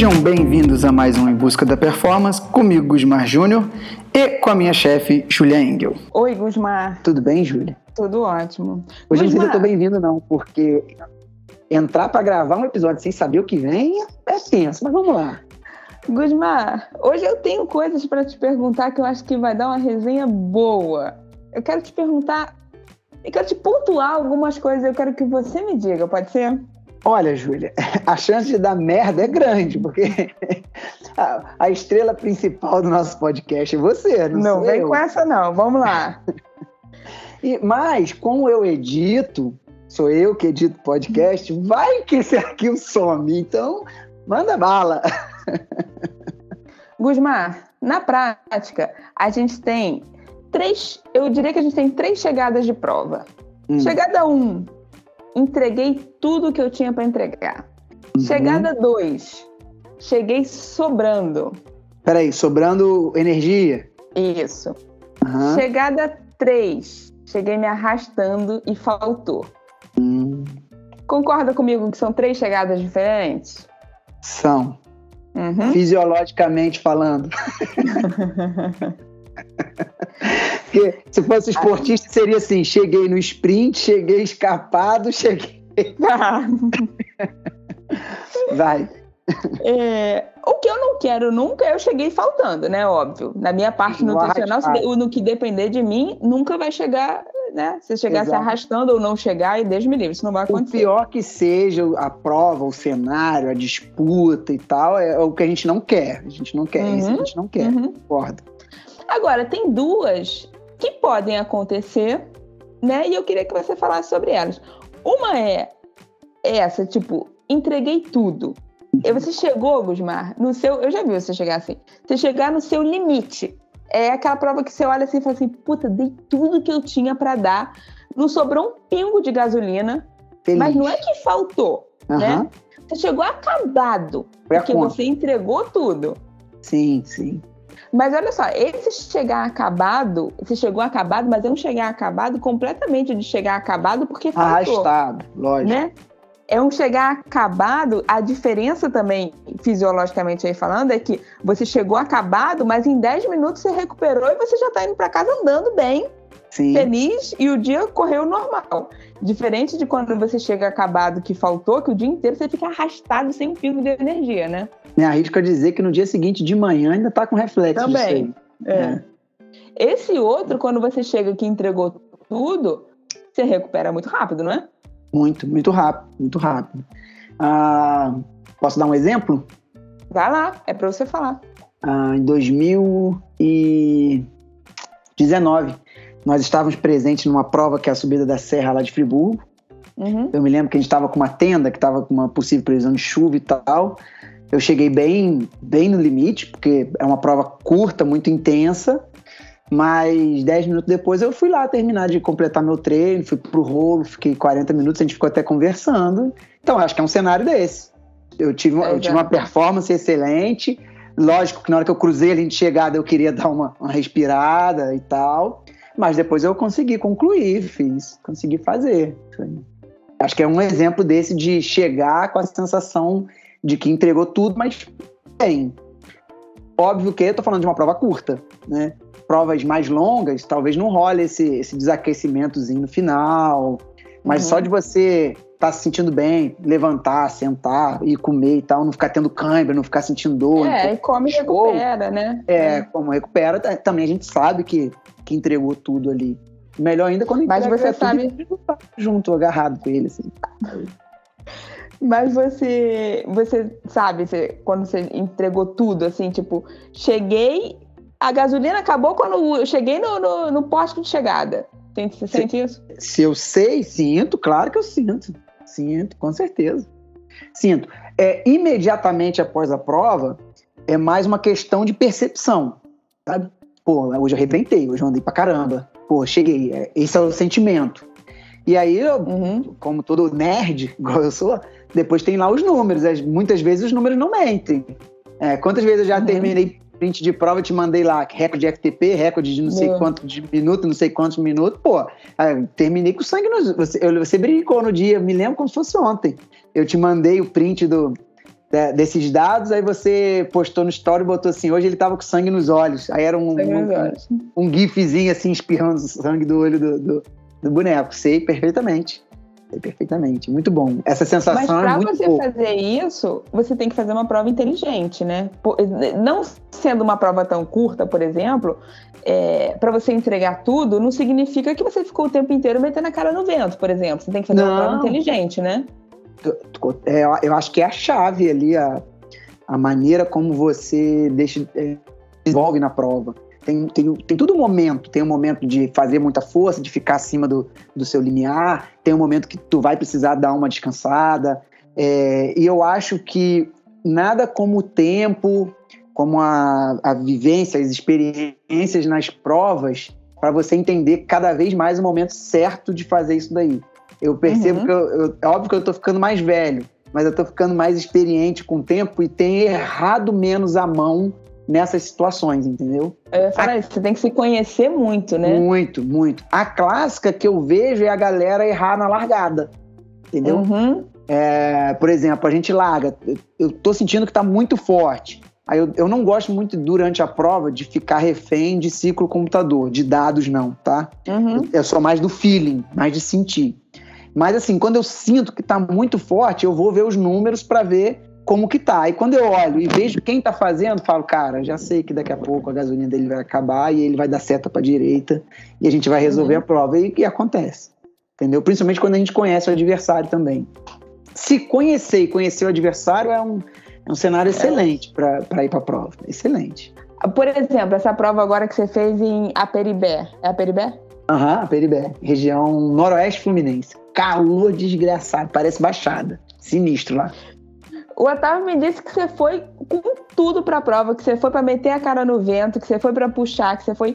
Sejam bem-vindos a mais um Em Busca da Performance, comigo, Gusmar Júnior, e com a minha chefe, Julia Engel. Oi, Gusmar. Tudo bem, Júlia? Tudo ótimo. Hoje Gusmar. eu tô bem-vindo, não, porque entrar para gravar um episódio sem saber o que vem é tenso, mas vamos lá. Gusmar, hoje eu tenho coisas para te perguntar que eu acho que vai dar uma resenha boa. Eu quero te perguntar, eu quero te pontuar algumas coisas, eu quero que você me diga, pode ser? Olha, Júlia, a chance de dar merda é grande, porque a, a estrela principal do nosso podcast é você, não, não vem eu. com essa não, vamos lá. e, mas, como eu edito, sou eu que edito podcast, vai que esse arquivo some, então manda bala. Gusmar, na prática, a gente tem três, eu diria que a gente tem três chegadas de prova. Hum. Chegada 1, um, entreguei tudo que eu tinha para entregar. Uhum. Chegada 2, cheguei sobrando. Peraí, sobrando energia? Isso. Uhum. Chegada 3, cheguei me arrastando e faltou. Hum. Concorda comigo que são três chegadas diferentes? São. Uhum. Fisiologicamente falando. Porque se fosse esportista, seria assim: cheguei no sprint, cheguei escapado, cheguei. Vai. É, o que eu não quero nunca, eu cheguei faltando, né? Óbvio. Na minha parte nutricional, no que depender de mim, nunca vai chegar, né? Se chegar Exato. se arrastando ou não chegar, e Deus me livre, isso não vai acontecer. O pior que seja a prova, o cenário, a disputa e tal, é o que a gente não quer. A gente não quer, uhum. isso a gente não quer, uhum. concorda? Agora, tem duas que podem acontecer, né? E eu queria que você falasse sobre elas. Uma é essa, tipo, entreguei tudo. E você chegou, Gusmar, no seu. Eu já vi você chegar assim. Você chegar no seu limite. É aquela prova que você olha assim e fala assim: puta, dei tudo que eu tinha para dar. Não sobrou um pingo de gasolina. Feliz. Mas não é que faltou, uhum. né? Você chegou acabado. Foi porque você entregou tudo. Sim, sim. Mas olha só, esse chegar acabado, você chegou acabado, mas é um chegar acabado completamente de chegar acabado porque faltou. Arrastado, lógico. Né? É um chegar acabado, a diferença também, fisiologicamente aí falando, é que você chegou acabado, mas em 10 minutos você recuperou e você já está indo para casa andando bem, Sim. feliz e o dia correu normal. Diferente de quando você chega acabado que faltou, que o dia inteiro você fica arrastado sem um pingo de energia, né? Me arrisco a dizer que no dia seguinte de manhã ainda tá com reflexo Também. É. é. Esse outro, quando você chega que entregou tudo, você recupera muito rápido, não é? Muito, muito rápido, muito rápido. Ah, posso dar um exemplo? Vai lá, é para você falar. Ah, em 2019, nós estávamos presentes numa prova que é a subida da serra lá de Friburgo. Uhum. Eu me lembro que a gente estava com uma tenda que estava com uma possível previsão de chuva e tal. Eu cheguei bem, bem no limite, porque é uma prova curta, muito intensa. Mas 10 minutos depois eu fui lá terminar de completar meu treino, fui pro rolo, fiquei 40 minutos, a gente ficou até conversando. Então, acho que é um cenário desse. Eu tive, é, eu tive uma performance excelente. Lógico que na hora que eu cruzei a linha de chegada eu queria dar uma, uma respirada e tal. Mas depois eu consegui concluir, fiz, consegui fazer. Acho que é um exemplo desse de chegar com a sensação de que entregou tudo, mas bem. Óbvio que eu tô falando de uma prova curta, né? Provas mais longas, talvez não role esse, esse desaquecimentozinho no final. Mas uhum. só de você tá se sentindo bem, levantar, sentar e comer e tal, não ficar tendo câimbra, não ficar sentindo dor. É, e come e recupera, né? É, é, como recupera, também a gente sabe que que entregou tudo ali. Melhor ainda quando Mas você sabe junto, agarrado com ele, assim. Mas você, você sabe, você, quando você entregou tudo, assim, tipo, cheguei, a gasolina acabou quando eu cheguei no, no, no posto de chegada. Você sente isso? Se eu sei, sinto, claro que eu sinto. Sinto, com certeza. Sinto. É, imediatamente após a prova, é mais uma questão de percepção, sabe? Pô, hoje eu arrebentei, hoje eu andei pra caramba. Pô, cheguei. É, esse é o sentimento. E aí, eu, uhum. como todo nerd, igual eu sou, depois tem lá os números. Muitas vezes os números não mentem. É, quantas vezes eu já uhum. terminei print de prova, te mandei lá recorde de FTP, recorde de não sei quanto de minuto, não sei quantos minutos. Pô, terminei com sangue no. Você, você brincou no dia, me lembro como se fosse ontem. Eu te mandei o print do, é, desses dados, aí você postou no story e botou assim, hoje ele tava com sangue nos olhos. Aí era um, um, um, gifzinho assim, espirrando sangue do olho do, do, do boneco. Sei perfeitamente. Sei perfeitamente. Muito bom. Essa sensação Mas pra é muito você pouco. fazer isso, você tem que fazer uma prova inteligente, né? Não sendo uma prova tão curta, por exemplo, é, para você entregar tudo, não significa que você ficou o tempo inteiro metendo a cara no vento, por exemplo. Você tem que fazer não. uma prova inteligente, né? é, eu acho que é a chave ali, a, a maneira como você deixa, é, desenvolve na prova. Tem, tem, tem todo um momento, tem um momento de fazer muita força, de ficar acima do, do seu limiar, tem um momento que tu vai precisar dar uma descansada, é, e eu acho que nada como o tempo, como a, a vivência, as experiências nas provas, para você entender cada vez mais o momento certo de fazer isso daí. Eu percebo uhum. que eu, eu, é óbvio que eu tô ficando mais velho, mas eu tô ficando mais experiente com o tempo e tenho errado menos a mão nessas situações, entendeu? A... isso, você tem que se conhecer muito, né? Muito, muito. A clássica que eu vejo é a galera errar na largada, entendeu? Uhum. É, por exemplo, a gente larga, eu tô sentindo que tá muito forte. Aí eu, eu não gosto muito durante a prova de ficar refém de ciclo computador, de dados não, tá? Uhum. Eu, eu sou mais do feeling, mais de sentir. Mas assim, quando eu sinto que está muito forte, eu vou ver os números para ver como que tá. E quando eu olho e vejo quem está fazendo, falo, cara, já sei que daqui a pouco a gasolina dele vai acabar e ele vai dar seta para direita e a gente vai resolver uhum. a prova. E, e acontece. Entendeu? Principalmente quando a gente conhece o adversário também. Se conhecer e conhecer o adversário é um, é um cenário excelente para ir para a prova. Excelente. Por exemplo, essa prova agora que você fez em Aperibé. É Aperibé? Aham, uhum, Aperibé. Região noroeste fluminense calor desgraçado, parece baixada. Sinistro lá. O Otávio me disse que você foi com tudo pra prova, que você foi para meter a cara no vento, que você foi para puxar, que você foi.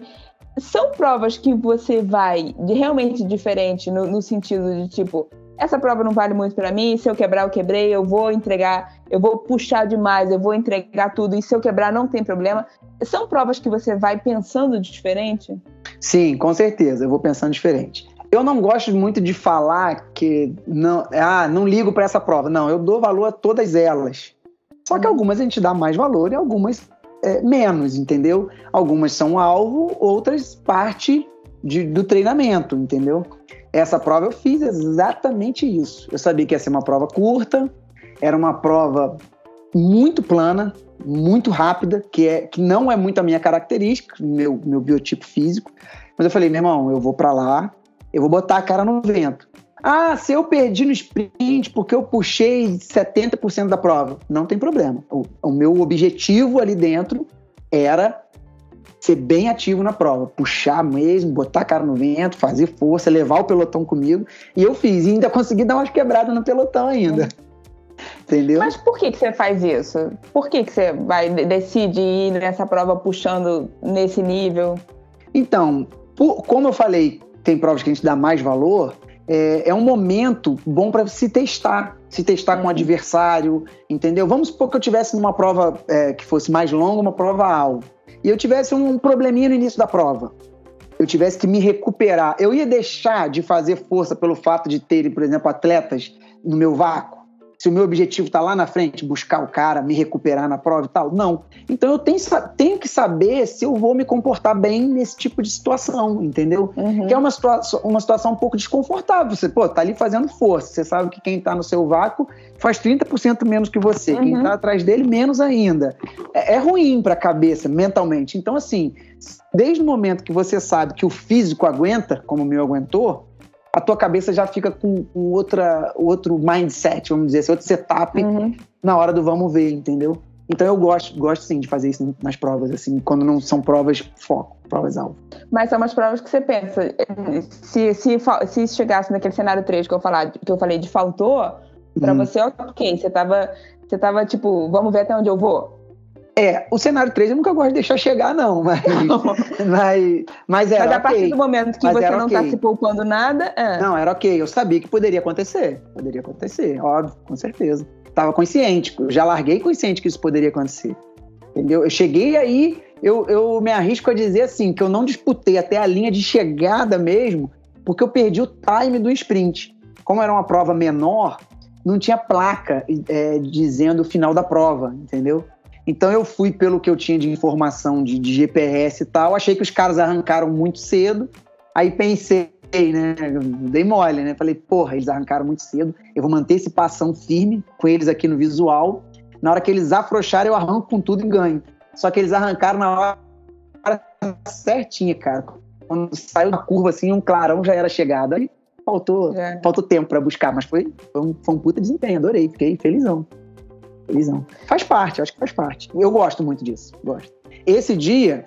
São provas que você vai de realmente diferente no, no sentido de tipo, essa prova não vale muito para mim, se eu quebrar, eu quebrei, eu vou entregar, eu vou puxar demais, eu vou entregar tudo, e se eu quebrar, não tem problema. São provas que você vai pensando diferente? Sim, com certeza, eu vou pensando diferente. Eu não gosto muito de falar que não, ah, não ligo para essa prova. Não, eu dou valor a todas elas. Só que algumas a gente dá mais valor e algumas é, menos, entendeu? Algumas são alvo, outras parte de, do treinamento, entendeu? Essa prova eu fiz exatamente isso. Eu sabia que ia ser uma prova curta, era uma prova muito plana, muito rápida, que, é, que não é muito a minha característica, meu, meu biotipo físico. Mas eu falei, meu irmão, eu vou para lá, eu vou botar a cara no vento. Ah, se eu perdi no sprint porque eu puxei 70% da prova, não tem problema. O, o, meu objetivo ali dentro era ser bem ativo na prova, puxar mesmo, botar a cara no vento, fazer força, levar o pelotão comigo. E eu fiz, e ainda consegui dar umas quebradas no pelotão ainda. Entendeu? Mas por que, que você faz isso? Por que, que você vai decide ir nessa prova puxando nesse nível? Então, por, como eu falei, tem provas que a gente dá mais valor, é, é um momento bom para se testar, se testar uhum. com o adversário, entendeu? Vamos supor que eu tivesse numa prova é, que fosse mais longa, uma prova alvo, e eu tivesse um probleminha no início da prova. Eu tivesse que me recuperar. Eu ia deixar de fazer força pelo fato de ter, por exemplo, atletas no meu vácuo se o meu objetivo está lá na frente, buscar o cara, me recuperar na prova e tal. Não. Então eu tenho, tenho que saber se eu vou me comportar bem nesse tipo de situação, entendeu? Uhum. Que é uma, situa uma situação um pouco desconfortável. Você, pô, tá ali fazendo força. Você sabe que quem está no seu vácuo faz 30% menos que você. Uhum. Quem está atrás dele, menos ainda. É, é ruim para a cabeça, mentalmente. Então, assim, desde o momento que você sabe que o físico aguenta, como o meu aguentou, a tua cabeça já fica com, com outra, outro mindset, vamos dizer assim, outro setup uhum. na hora do vamos ver, entendeu? Então eu gosto, gosto sim de fazer isso nas provas, assim, quando não são provas foco, provas alvo. Mas são umas provas que você pensa, se, se, se chegasse naquele cenário 3 que eu, falar, que eu falei de faltou, pra hum. você, ok, você tava, você tava tipo, vamos ver até onde eu vou? É, o cenário 3 eu nunca gosto de deixar chegar, não, mas. mas, mas, era mas a partir do momento que mas você não está okay. se poupando nada. É. Não, era ok. Eu sabia que poderia acontecer. Poderia acontecer, óbvio, com certeza. Tava consciente, já larguei consciente que isso poderia acontecer. Entendeu? Eu cheguei aí, eu, eu me arrisco a dizer assim, que eu não disputei até a linha de chegada mesmo, porque eu perdi o time do sprint. Como era uma prova menor, não tinha placa é, dizendo o final da prova, entendeu? Então eu fui pelo que eu tinha de informação de, de GPS e tal, achei que os caras arrancaram muito cedo, aí pensei, né, dei mole, né, falei, porra, eles arrancaram muito cedo, eu vou manter esse passão firme com eles aqui no visual, na hora que eles afrouxarem eu arranco com tudo e ganho. Só que eles arrancaram na hora certinha, cara. Quando saiu da curva assim, um clarão já era chegada. Aí faltou, é. faltou tempo para buscar, mas foi, foi um, foi um puta desempenho, adorei, fiquei felizão. Felizão. Faz parte, acho que faz parte. Eu gosto muito disso, gosto. Esse dia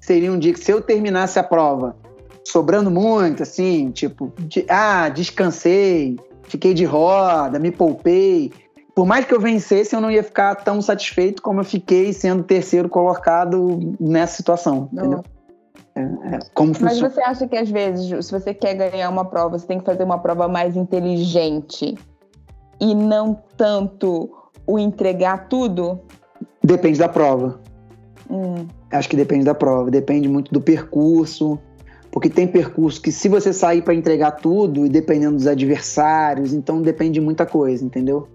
seria um dia que se eu terminasse a prova sobrando muito, assim, tipo, de, ah, descansei, fiquei de roda, me poupei. Por mais que eu vencesse, eu não ia ficar tão satisfeito como eu fiquei sendo terceiro colocado nessa situação, não. entendeu? É, é, como Mas você acha que às vezes, se você quer ganhar uma prova, você tem que fazer uma prova mais inteligente e não tanto o entregar tudo? Depende da prova. Hum. Acho que depende da prova, depende muito do percurso, porque tem percurso que se você sair para entregar tudo e dependendo dos adversários, então depende de muita coisa, entendeu?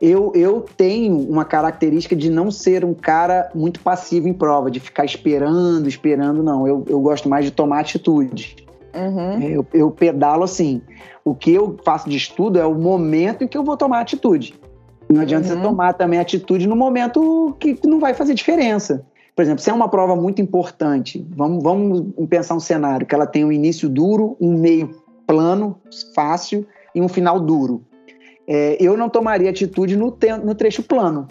Eu, eu tenho uma característica de não ser um cara muito passivo em prova, de ficar esperando, esperando, não. Eu, eu gosto mais de tomar atitude. Uhum. Eu, eu pedalo assim. O que eu faço de estudo é o momento em que eu vou tomar atitude. Não adianta uhum. você tomar também atitude no momento que não vai fazer diferença. Por exemplo, se é uma prova muito importante, vamos, vamos pensar um cenário que ela tem um início duro, um meio plano, fácil e um final duro. É, eu não tomaria atitude no, te, no trecho plano.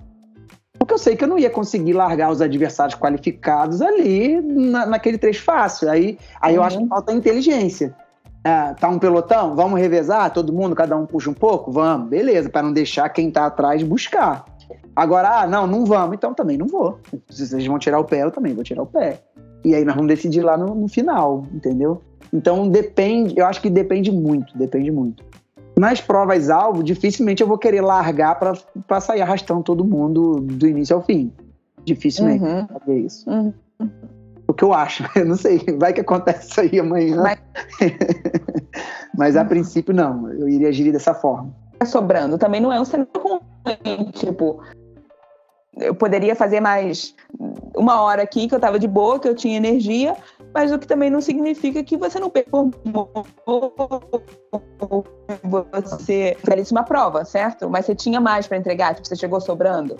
Porque eu sei que eu não ia conseguir largar os adversários qualificados ali na, naquele trecho fácil. Aí, aí uhum. eu acho que uhum. falta inteligência. Ah, tá um pelotão? Vamos revezar? Todo mundo, cada um puxa um pouco? Vamos, beleza, para não deixar quem tá atrás buscar. Agora, ah, não, não vamos, então também não vou. Se vocês vão tirar o pé, eu também vou tirar o pé. E aí nós vamos decidir lá no, no final, entendeu? Então depende, eu acho que depende muito, depende muito. Nas provas-alvo, dificilmente eu vou querer largar para sair arrastando todo mundo do início ao fim. Dificilmente uhum. fazer isso. Uhum o que eu acho. Eu não sei, vai que acontece isso aí amanhã. Mas, Mas a princípio, não. Eu iria agir dessa forma. Tá sobrando também não é um cenário ruim. Tipo, eu poderia fazer mais uma hora aqui que eu tava de boa, que eu tinha energia, mas o que também não significa que você não performou você belíssima prova, certo? Mas você tinha mais para entregar, tipo, você chegou sobrando.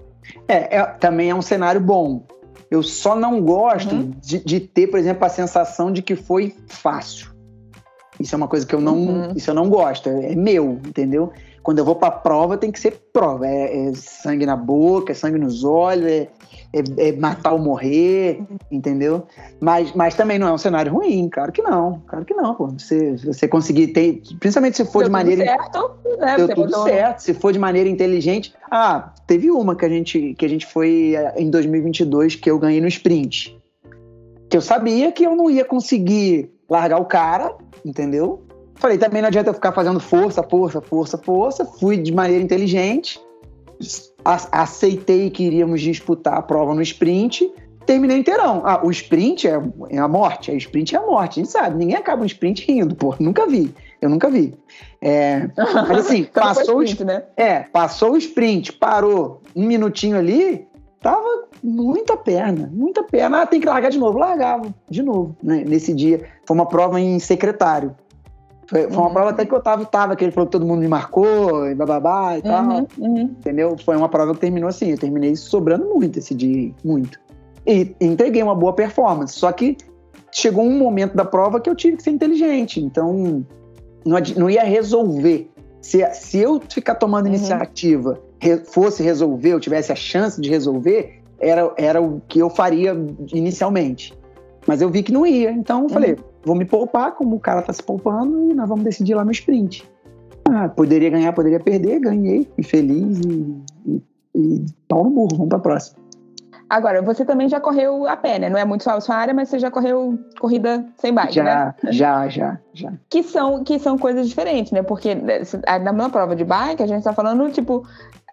É, é, também é um cenário bom. Eu só não gosto uhum. de, de, ter, por exemplo, a sensação de que foi fácil. Isso é uma coisa que eu não, uhum. isso eu não gosto. É, é meu, entendeu? Quando eu vou para prova, tem que ser prova. É, é, sangue na boca, é sangue nos olhos, é, é, é, matar ou morrer, entendeu? Mas, mas também não é um cenário ruim, claro que não, claro que não, pô. Você, você conseguir ter, principalmente se for deu de maneira. certo, né? Deu tudo certo, se for de maneira inteligente. Ah, teve uma que a gente, que a gente foi eh, em 2022 que eu ganhei no sprint. Que eu sabia que eu não ia conseguir largar o cara, entendeu? Falei, também não adianta eu ficar fazendo força, força, força, força. Fui de maneira inteligente aceitei que iríamos disputar a prova no sprint, terminei inteirão. Ah, o sprint é, é a morte, a sprint é a morte, a gente sabe, ninguém acaba um sprint rindo, pô, nunca vi, eu nunca vi. É, mas assim, então passou, sprint, o, né? é, passou o sprint, parou um minutinho ali, tava muita perna, muita perna. Ah, tem que largar de novo, largava de novo, né? Nesse dia, foi uma prova em secretário. Foi, uma uhum. prova até que o Otávio tava, que ele falou que todo mundo me marcou e bababá e uhum, tal. Uhum. Entendeu? Foi uma prova que terminou assim. Eu terminei sobrando muito esse dia, muito. E, e entreguei uma boa performance. Só que chegou um momento da prova que eu tive que ser inteligente. Então, não, não ia resolver. Se, se eu ficar tomando uhum. iniciativa, re, fosse resolver, eu tivesse a chance de resolver, era, era o que eu faria inicialmente. Mas eu vi que não ia, então eu falei, uhum. vou me poupar, como o cara tá se poupando, e nós vamos decidir lá no sprint. Ah, poderia ganhar, poderia perder, ganhei, fui feliz e, e, e pau no burro, vamos pra próxima. Agora, você também já correu a pé, né? Não é muito sua, sua área, mas você já correu corrida sem bike, já, né? Já, já, já. Que são, que são coisas diferentes, né? Porque né, na minha prova de bike, a gente tá falando, tipo,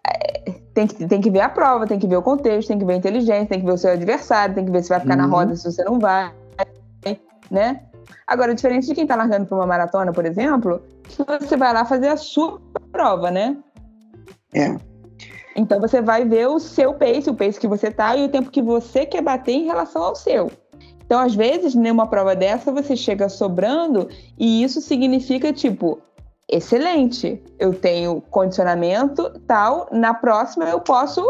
é, tem que, tem que ver a prova, tem que ver o contexto, tem que ver a inteligência, tem que ver o seu adversário, tem que ver se vai ficar uhum. na roda, se você não vai, né? Agora, diferente de quem tá largando para uma maratona, por exemplo, você vai lá fazer a sua prova, né? É. Então você vai ver o seu pace, o pace que você tá e o tempo que você quer bater em relação ao seu. Então, às vezes, numa prova dessa, você chega sobrando e isso significa, tipo, excelente, eu tenho condicionamento tal, na próxima eu posso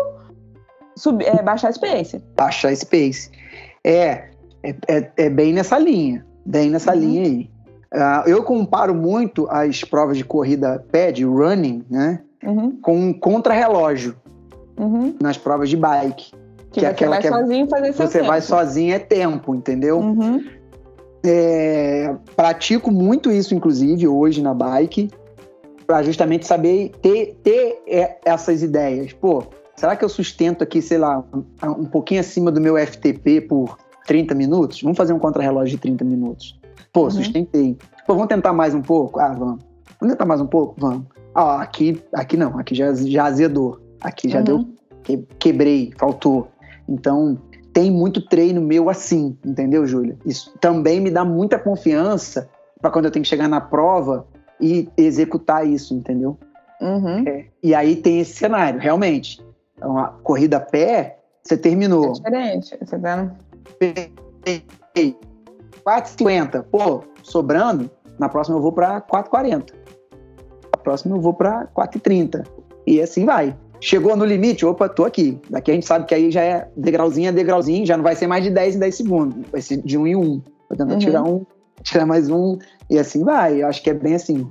subir, é, baixar esse pace. Baixar esse pace. É, é, é, é bem nessa linha, bem nessa uhum. linha aí. Uh, eu comparo muito as provas de corrida pad, running, né? Uhum. Com contrarrelógio uhum. nas provas de bike. Que, que é aquela vai que é, sozinho fazer seu Você tempo. vai sozinho é tempo, entendeu? É, pratico muito isso, inclusive, hoje na bike, para justamente saber ter, ter essas ideias. Pô, será que eu sustento aqui, sei lá, um, um pouquinho acima do meu FTP por 30 minutos? Vamos fazer um contrarrelógio de 30 minutos. Pô, uhum. sustentei. Pô, vamos tentar mais um pouco? Ah, vamos. Vamos tentar mais um pouco? Vamos. Ah, aqui, aqui não, aqui já, já azedou. Aqui já uhum. deu, que, quebrei, faltou. Então, tem muito treino meu assim, entendeu, Júlia? Isso também me dá muita confiança para quando eu tenho que chegar na prova e executar isso, entendeu? Uhum. É, e aí tem esse cenário, realmente. Então, a corrida a pé, você terminou. É diferente, você tá... 4,50. Pô, sobrando, na próxima eu vou para 4,40. Na próxima eu vou para 4,30. E assim vai. Chegou no limite, opa, tô aqui. Daqui a gente sabe que aí já é degrauzinho a degrauzinho, já não vai ser mais de 10 em 10 segundos. Vai ser de um em um. Vou tentar uhum. tirar um, tirar mais um, e assim vai. Eu acho que é bem assim.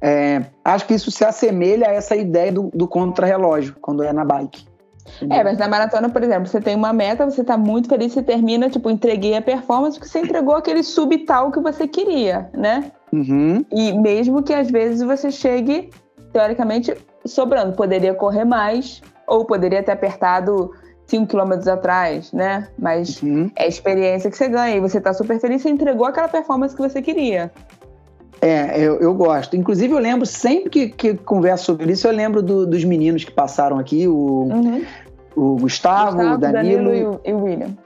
É, acho que isso se assemelha a essa ideia do, do contrarrelógio, quando é na bike. É, mas na maratona, por exemplo, você tem uma meta, você tá muito feliz, você termina, tipo, entreguei a performance, porque você entregou aquele subtal que você queria, né? Uhum. E mesmo que às vezes você chegue, teoricamente, sobrando, poderia correr mais, ou poderia ter apertado 5 quilômetros atrás, né? Mas uhum. é a experiência que você ganha e você tá super feliz, você entregou aquela performance que você queria. É, eu, eu gosto. Inclusive, eu lembro, sempre que, que converso sobre isso, eu lembro do, dos meninos que passaram aqui, o, uhum. o Gustavo, Gustavo, o Danilo, Danilo e, o, William.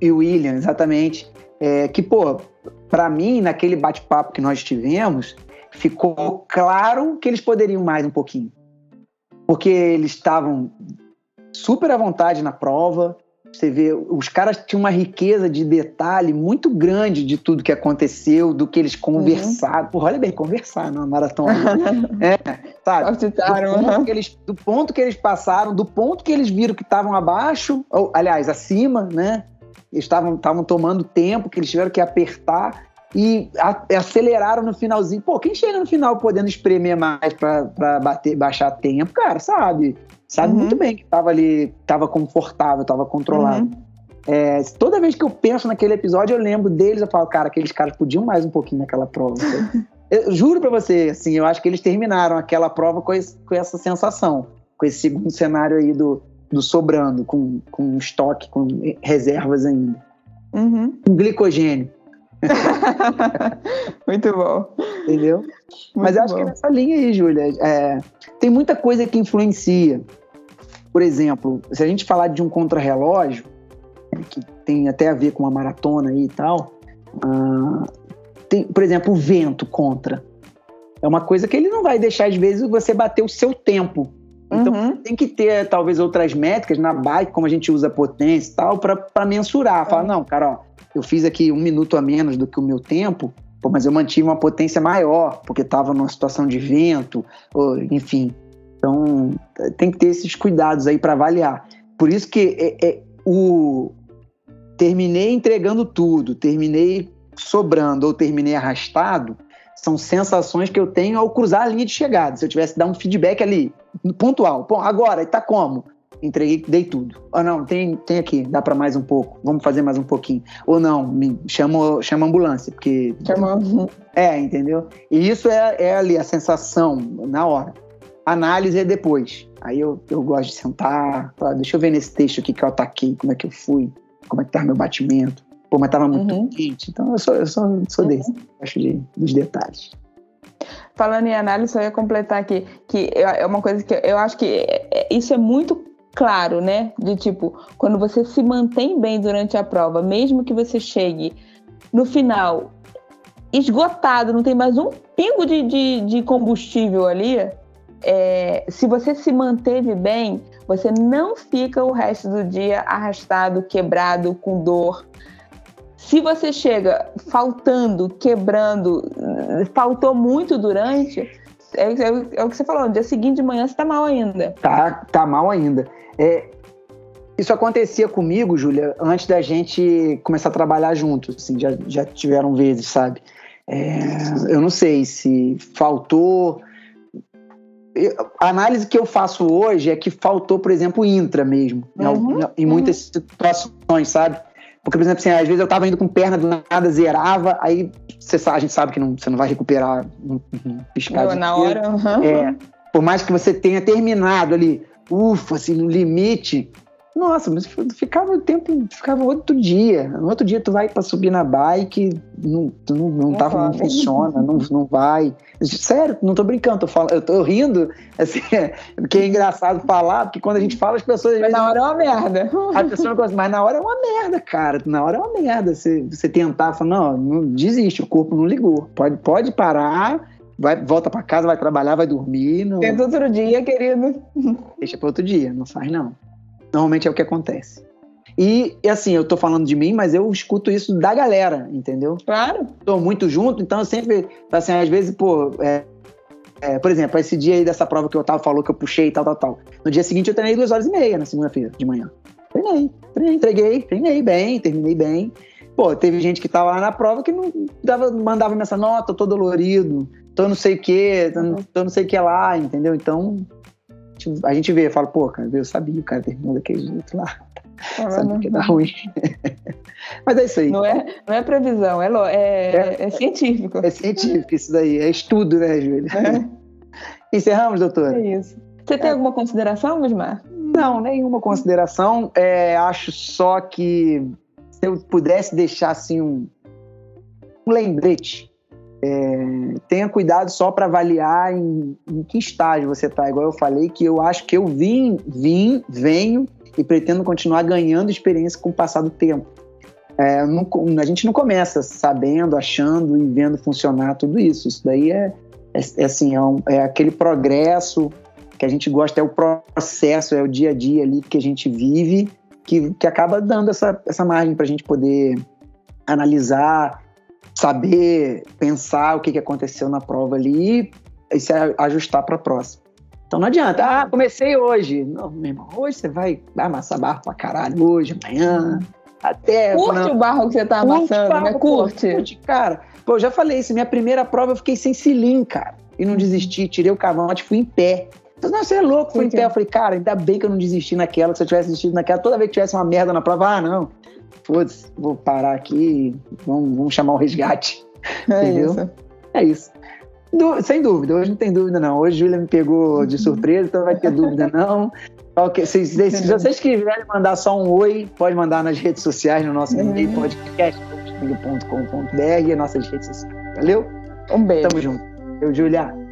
E o William, exatamente. É, que, pô, para mim, naquele bate-papo que nós tivemos, ficou claro que eles poderiam mais um pouquinho. Porque eles estavam super à vontade na prova, você vê, os caras tinham uma riqueza de detalhe muito grande de tudo que aconteceu, do que eles conversaram. Uhum. Porra, olha bem, conversar numa maratona. é, sabe? Do ponto, que eles, do ponto que eles passaram, do ponto que eles viram que estavam abaixo, ou, aliás, acima, né? Estavam tomando tempo, que eles tiveram que apertar e aceleraram no finalzinho. Pô, quem chega no final podendo espremer mais para bater, baixar tempo, cara, sabe? Sabe uhum. muito bem que tava ali, tava confortável, tava controlado. Uhum. É, toda vez que eu penso naquele episódio, eu lembro deles, eu falo, cara, aqueles caras podiam mais um pouquinho naquela prova. eu juro pra você, assim, eu acho que eles terminaram aquela prova com, esse, com essa sensação, com esse segundo cenário aí do, do sobrando, com, com estoque, com reservas ainda. Uhum. Com glicogênio. Muito bom. Entendeu? Muito Mas acho bom. que é nessa linha aí, Júlia. É, tem muita coisa que influencia. Por exemplo, se a gente falar de um contrarrelógio, que tem até a ver com uma maratona aí e tal, uh, tem, por exemplo, o vento contra. É uma coisa que ele não vai deixar, às vezes, você bater o seu tempo. Então, uhum. tem que ter, talvez, outras métricas na bike, como a gente usa potência e tal, para mensurar. Falar, não, cara, ó, eu fiz aqui um minuto a menos do que o meu tempo, pô, mas eu mantive uma potência maior, porque estava numa situação de vento, ou, enfim. Então, tem que ter esses cuidados aí para avaliar. Por isso que é, é, o terminei entregando tudo, terminei sobrando ou terminei arrastado, são sensações que eu tenho ao cruzar a linha de chegada. Se eu tivesse dar um feedback ali, pontual, bom, agora, está como? entreguei, dei tudo. Ou não, tem, tem aqui, dá para mais um pouco, vamos fazer mais um pouquinho. Ou não, me chama, chama a ambulância, porque. Chama. É, entendeu? E isso é, é ali a sensação na hora. Análise é depois. Aí eu, eu gosto de sentar, falar, deixa eu ver nesse texto aqui que eu ataquei, como é que eu fui, como é que tá meu batimento. Pô, mas tava muito uhum. quente. Então eu sou, eu sou, sou uhum. desse, acho de, dos detalhes. Falando em análise, eu ia completar aqui que é uma coisa que eu acho que é, é, isso é muito claro, né? De tipo, quando você se mantém bem durante a prova, mesmo que você chegue no final esgotado, não tem mais um pingo de, de, de combustível ali, é, se você se manteve bem, você não fica o resto do dia arrastado, quebrado, com dor. Se você chega faltando, quebrando, faltou muito durante, é, é, é, o que você falou, no dia seguinte de manhã você tá mal ainda. Tá, tá mal ainda. É, isso acontecia comigo, Júlia, antes da gente começar a trabalhar juntos. Assim, já, já tiveram vezes, sabe? É, eu não sei se faltou. A análise que eu faço hoje é que faltou, por exemplo, intra mesmo, uhum, em, em muitas uhum. situações, sabe? Porque, por exemplo, assim, às vezes eu tava indo com perna do nada, zerava, aí você a gente sabe que não, você não vai recuperar um, um piscar de Na hora, uhum. é, Por mais que você tenha terminado ali, ufa, assim, no limite, nossa, mas ficava o tempo, ficava outro dia. No outro dia tu vai para subir na bike, não, tu não, não, não, tava, não funciona, não, não vai. Sério, não tô brincando, tô falando, eu tô rindo, assim, porque é engraçado falar, porque quando a gente fala, as pessoas. Mas na hora é uma merda. As pessoas não mas na hora é uma merda, cara. Na hora é uma merda. Você, você tentar falar, não, não desiste, o corpo não ligou. Pode, pode parar vai, volta para casa, vai trabalhar, vai dormir. Não... Tenta outro dia, querido. Deixa para outro dia, não faz não. Normalmente é o que acontece. E, assim, eu tô falando de mim, mas eu escuto isso da galera, entendeu? Claro. Tô muito junto, então eu sempre, assim, às vezes, pô, é, é, por exemplo, esse dia aí dessa prova que o Otávio falou que eu puxei e tal, tal, tal. No dia seguinte eu treinei duas horas e meia na segunda-feira de manhã. Treinei, treinei, entreguei, treinei bem, terminei bem. Pô, teve gente que tava lá na prova que não dava, mandava essa nota, tô dolorido, tô não sei o que, tô, tô não sei o que lá, entendeu? Então, a gente vê, fala, pô, cara, eu sabia, o cara terminou daquele jeito lá. Ah, sabia que ia dar ruim. Mas é isso aí. Não é, não é previsão, é, é, é, é científico. É científico isso daí, é estudo, né, Júlia? É. Encerramos, doutora? É isso. Você tem é. alguma consideração, Gusmar? Não, nenhuma consideração. É, acho só que se eu pudesse deixar assim um, um lembrete é, tenha cuidado só para avaliar em, em, que estágio você está. Igual eu falei, que eu acho que eu vim, vim, venho e pretendo continuar ganhando experiência com o passar do tempo. É, não, a gente não começa sabendo, achando e vendo funcionar tudo isso. Isso daí é, é, é assim, é, um, é, aquele progresso que a gente gosta, é o processo, é o dia a dia ali que a gente vive, que, que acaba dando essa, essa margem para a gente poder analisar saber pensar o que, aconteceu na prova ali e se ajustar para a próxima. Então não adianta, ah, comecei hoje. Não, meu irmão, hoje você vai amassar barro pra caralho, hoje, amanhã, até. Curte o barro que você tá amassando, barro, né? Curte. curte, cara. Pô, eu já falei isso, minha primeira prova eu fiquei sem cilim, cara. E não desisti, tirei o cavante, fui em pé. Então, não, você é louco, fui em pé. Eu falei, cara, ainda bem que eu não desisti naquela, se eu tivesse desistido naquela, toda vez que tivesse uma merda na prova, ah, não, foda-se, vou parar aqui, vamos, vamos chamar o resgate. É entendeu? Isso. É isso. Du sem dúvida, hoje não tem dúvida não. Hoje Júlia me pegou de surpresa, então não vai ter dúvida não. Okay. Se, se, se, vocês quiserem mandar só um oi, pode mandar nas redes sociais, no nosso e-mail, uhum. podcast.com.br e nossas redes sociais. Valeu? Um beijo. Tamo junto. Eu, Julia.